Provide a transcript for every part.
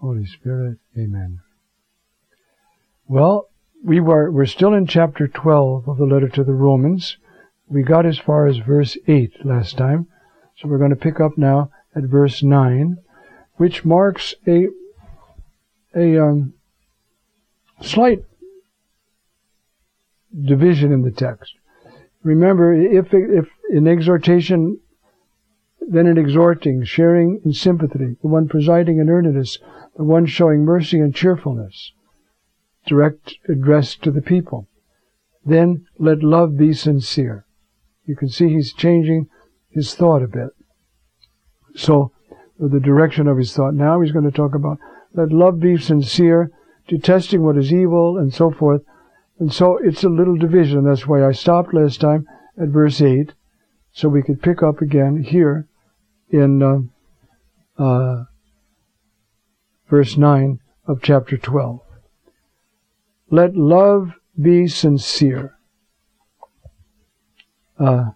Holy Spirit. Amen. Well, we were we're still in chapter 12 of the letter to the Romans. We got as far as verse 8 last time. So we're going to pick up now at verse 9, which marks a a um, slight division in the text. Remember, if if in exhortation, then in exhorting, sharing in sympathy, the one presiding in earnestness, the one showing mercy and cheerfulness, direct address to the people. Then let love be sincere. You can see he's changing his thought a bit. So, the direction of his thought. Now he's going to talk about let love be sincere, detesting what is evil, and so forth. And so it's a little division. That's why I stopped last time at verse 8, so we could pick up again here in uh, uh, verse 9 of chapter 12. Let love be sincere. Uh,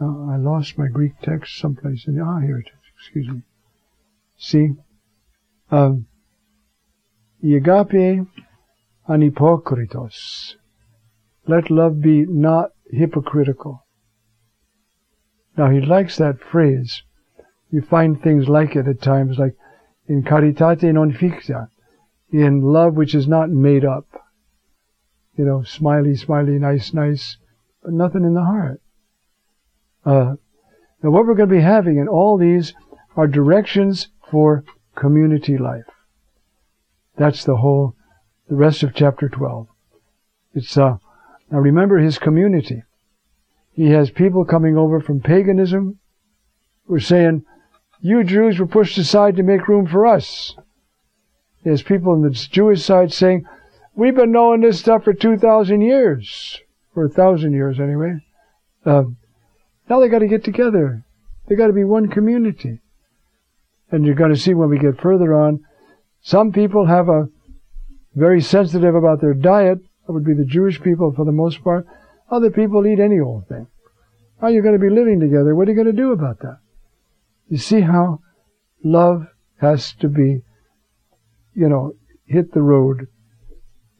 I lost my Greek text someplace. In, ah, here it is. Excuse me. See? Um, Agape anhypokritos. Let love be not hypocritical. Now he likes that phrase. You find things like it at times, like in caritate non ficta, in love which is not made up. You know, smiley, smiley, nice, nice, but nothing in the heart. Uh, now what we're going to be having in all these are directions for community life. That's the whole, the rest of chapter 12. It's, uh, now remember his community. He has people coming over from paganism who are saying, you Jews were pushed aside to make room for us. There's people on the Jewish side saying, we've been knowing this stuff for 2,000 years, or a thousand years anyway. Uh, now they got to get together. They got to be one community. And you're going to see when we get further on, some people have a very sensitive about their diet. That would be the Jewish people for the most part. Other people eat any old thing. How are you going to be living together? What are you going to do about that? You see how love has to be, you know, hit the road.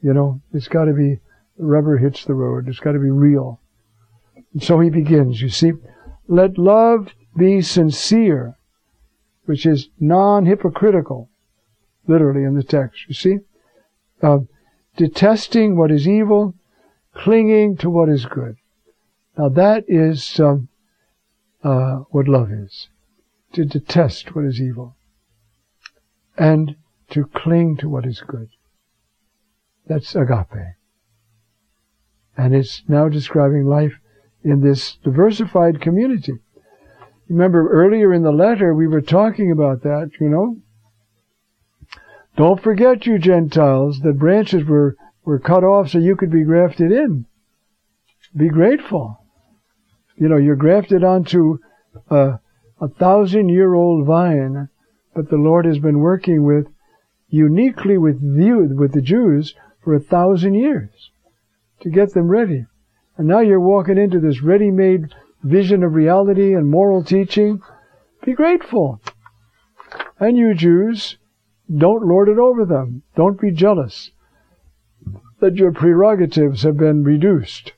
You know, it's got to be, rubber hits the road. It's got to be real. And so he begins, you see, let love be sincere, which is non-hypocritical, literally in the text, you see. Uh, detesting what is evil, clinging to what is good. Now that is um, uh, what love is to detest what is evil and to cling to what is good. That's agape. And it's now describing life in this diversified community. Remember earlier in the letter we were talking about that, you know? Don't forget, you Gentiles, that branches were, were cut off so you could be grafted in. Be grateful. You know, you're grafted onto uh, a thousand year old vine that the Lord has been working with uniquely with you, with the Jews for a thousand years to get them ready. And now you're walking into this ready made vision of reality and moral teaching. Be grateful. And you Jews, don't lord it over them. Don't be jealous that your prerogatives have been reduced.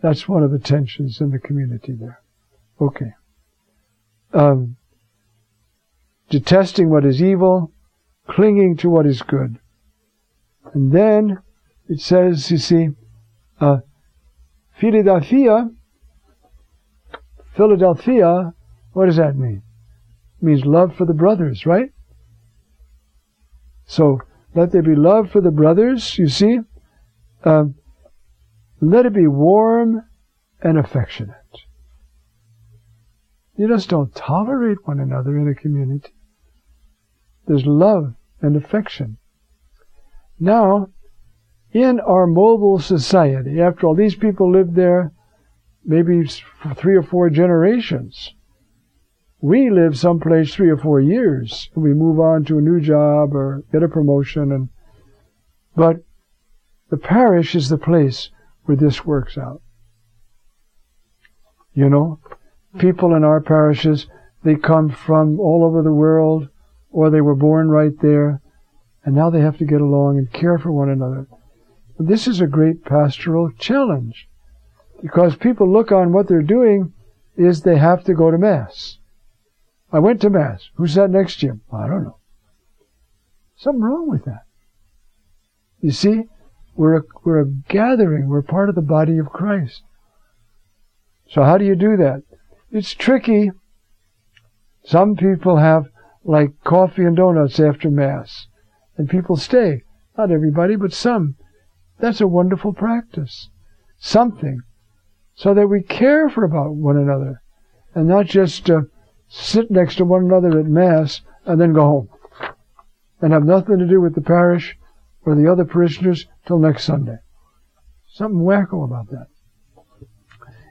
That's one of the tensions in the community there. Okay um, detesting what is evil, clinging to what is good. And then it says, you see, uh, Philadelphia, Philadelphia, what does that mean? It means love for the brothers, right? So, let there be love for the brothers, you see. Um, let it be warm and affectionate. You just don't tolerate one another in a community. There's love and affection. Now, in our mobile society, after all, these people lived there maybe three or four generations. We live someplace three or four years. We move on to a new job or get a promotion and but the parish is the place where this works out. You know, people in our parishes, they come from all over the world or they were born right there and now they have to get along and care for one another. This is a great pastoral challenge because people look on what they're doing is they have to go to Mass. I went to Mass. Who sat next to you? I don't know. Something wrong with that. You see, we're a, we're a gathering. We're part of the body of Christ. So how do you do that? It's tricky. Some people have like coffee and donuts after Mass, and people stay. Not everybody, but some. That's a wonderful practice. Something. So that we care for about one another, and not just uh, sit next to one another at Mass and then go home, and have nothing to do with the parish or the other parishioners till next Sunday. Something wacko about that.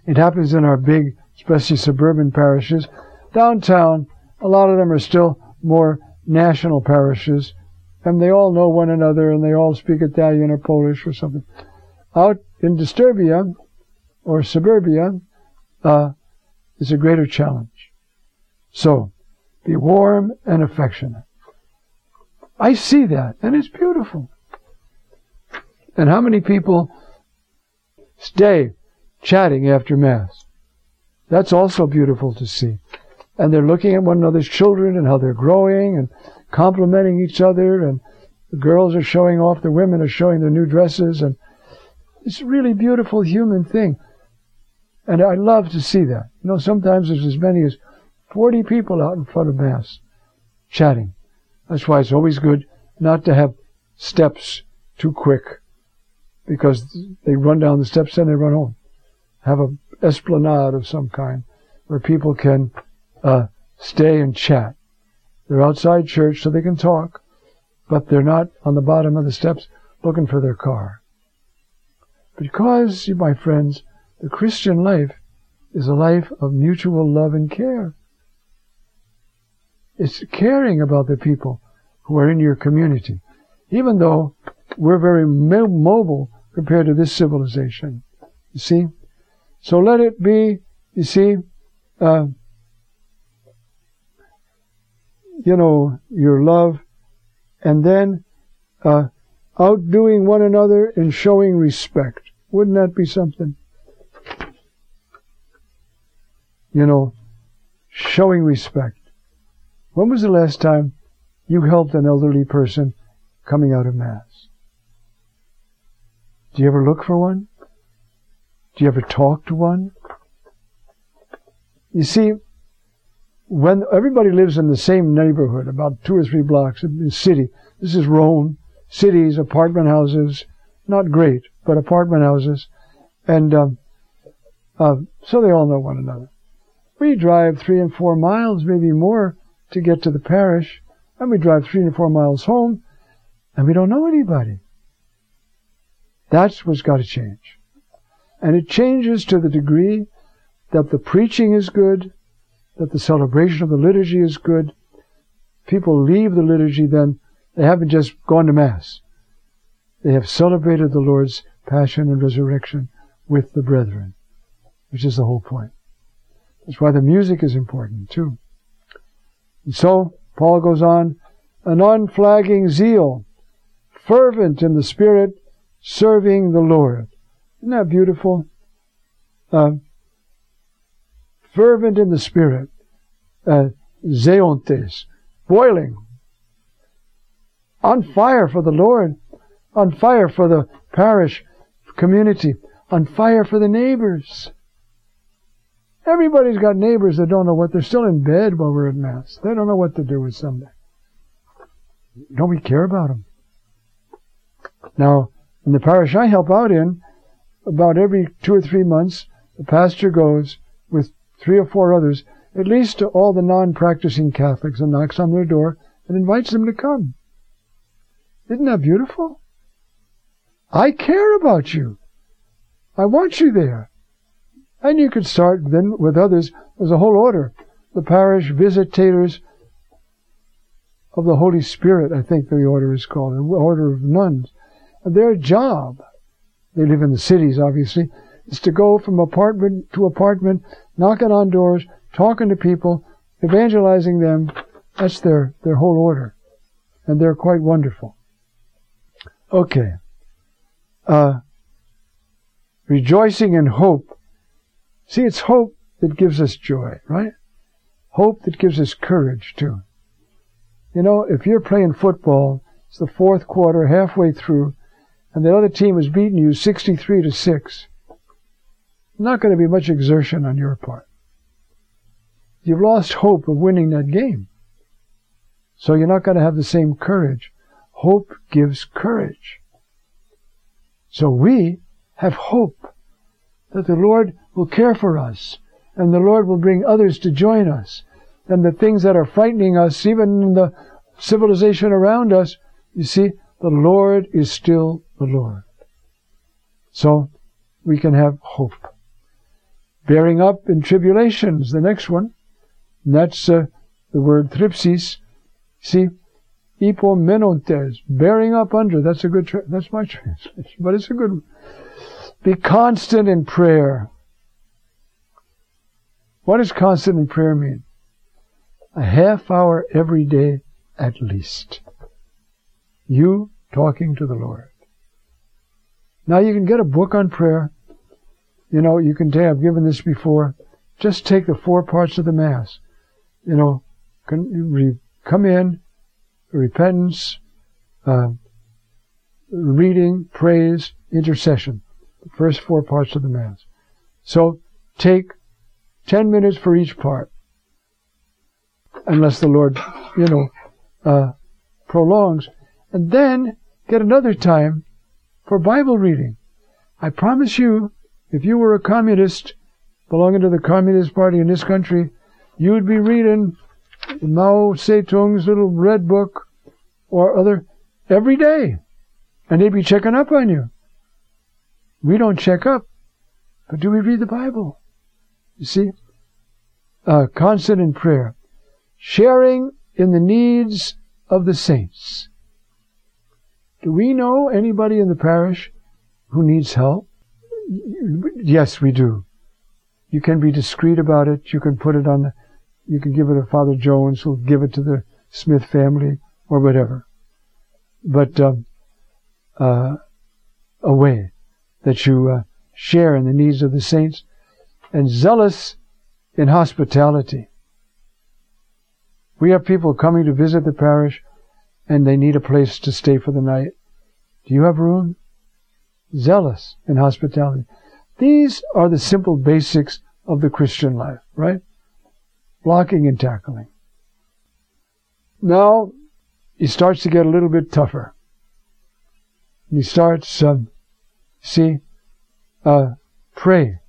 It happens in our big, especially suburban parishes. Downtown, a lot of them are still more national parishes, and they all know one another and they all speak Italian or Polish or something. Out in disturbia or suburbia uh, is a greater challenge. So, be warm and affectionate. I see that, and it's beautiful. And how many people stay chatting after Mass? That's also beautiful to see. And they're looking at one another's children and how they're growing and complimenting each other and the girls are showing off, the women are showing their new dresses and it's a really beautiful human thing. And I love to see that. You know, sometimes there's as many as 40 people out in front of Mass chatting. That's why it's always good not to have steps too quick because they run down the steps and they run home. Have an esplanade of some kind where people can uh, stay and chat. They're outside church so they can talk, but they're not on the bottom of the steps looking for their car. Because, my friends, the Christian life is a life of mutual love and care. It's caring about the people who are in your community, even though we're very mobile compared to this civilization. You see? So let it be, you see, uh, you know, your love, and then uh, outdoing one another and showing respect. Wouldn't that be something? You know, showing respect. When was the last time you helped an elderly person coming out of Mass? Do you ever look for one? Do you ever talk to one? You see, when everybody lives in the same neighborhood, about two or three blocks in the city, this is Rome, cities, apartment houses, not great, but apartment houses, and um, uh, so they all know one another. We drive three and four miles, maybe more, to get to the parish, and we drive three and four miles home, and we don't know anybody. That's what's got to change. And it changes to the degree that the preaching is good, that the celebration of the liturgy is good. People leave the liturgy then, they haven't just gone to Mass. They have celebrated the Lord's passion and resurrection with the brethren, which is the whole point. That's why the music is important too. So, Paul goes on, an unflagging zeal, fervent in the Spirit, serving the Lord. Isn't that beautiful? Uh, fervent in the Spirit, uh, zeontes, boiling, on fire for the Lord, on fire for the parish community, on fire for the neighbors. Everybody's got neighbors that don't know what they're still in bed while we're at Mass. They don't know what to do with Sunday. Don't we care about them? Now, in the parish I help out in, about every two or three months, the pastor goes with three or four others, at least to all the non-practicing Catholics, and knocks on their door and invites them to come. Isn't that beautiful? I care about you. I want you there. And you could start then with others. There's a whole order. The parish visitators of the Holy Spirit, I think the order is called, an order of nuns. And their job, they live in the cities obviously, is to go from apartment to apartment, knocking on doors, talking to people, evangelizing them. That's their, their whole order. And they're quite wonderful. Okay. Uh, rejoicing in hope. See, it's hope that gives us joy, right? Hope that gives us courage, too. You know, if you're playing football, it's the fourth quarter, halfway through, and the other team has beaten you 63 to 6, not going to be much exertion on your part. You've lost hope of winning that game. So you're not going to have the same courage. Hope gives courage. So we have hope that the Lord will care for us and the Lord will bring others to join us. And the things that are frightening us, even in the civilization around us, you see, the Lord is still the Lord. So we can have hope. Bearing up in tribulations, the next one. And that's uh, the word thlipsis. See, ipomenontes, bearing up under. That's a good, tra- that's my translation, but it's a good One. Be constant in prayer. What does constant in prayer mean? A half hour every day at least. You talking to the Lord. Now you can get a book on prayer. You know, you can I've given this before. Just take the four parts of the Mass. You know, come in, repentance, uh, reading, praise, intercession. The first four parts of the Mass. So take 10 minutes for each part. Unless the Lord, you know, uh, prolongs. And then get another time for Bible reading. I promise you, if you were a communist belonging to the Communist Party in this country, you'd be reading Mao Zedong's little red book or other every day. And they'd be checking up on you. We don't check up, but do we read the Bible? You see? Uh, constant in prayer. Sharing in the needs of the saints. Do we know anybody in the parish who needs help? Yes, we do. You can be discreet about it. You can put it on the, you can give it to Father Jones, who'll give it to the Smith family or whatever. But um, uh, a way that you uh, share in the needs of the saints and zealous in hospitality. We have people coming to visit the parish and they need a place to stay for the night. Do you have room? Zealous in hospitality. These are the simple basics of the Christian life, right? Blocking and tackling. Now, he starts to get a little bit tougher. He starts, um, see, uh, pray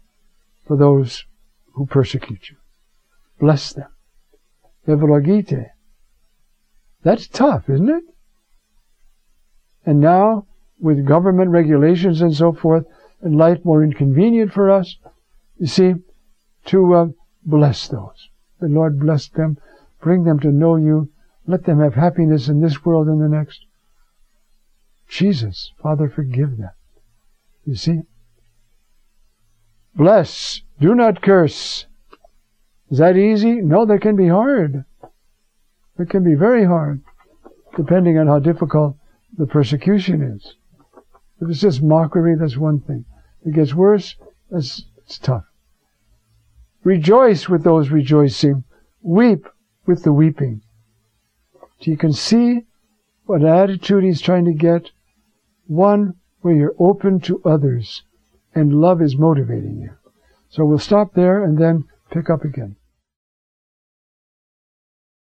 for those who persecute you. Bless them. Eulogite. That's tough, isn't it? And now, with government regulations and so forth, and life more inconvenient for us, you see, to uh, bless those. The Lord bless them, bring them to know you, let them have happiness in this world and the next. Jesus, Father, forgive them. You see? Bless, do not curse. Is that easy? No, that can be hard. It can be very hard, depending on how difficult the persecution is. If it's just mockery, that's one thing. If it gets worse, that's it's tough. Rejoice with those rejoicing. Weep with the weeping. So you can see what attitude he's trying to get. One where you're open to others and love is motivating you. So we'll stop there and then pick up again.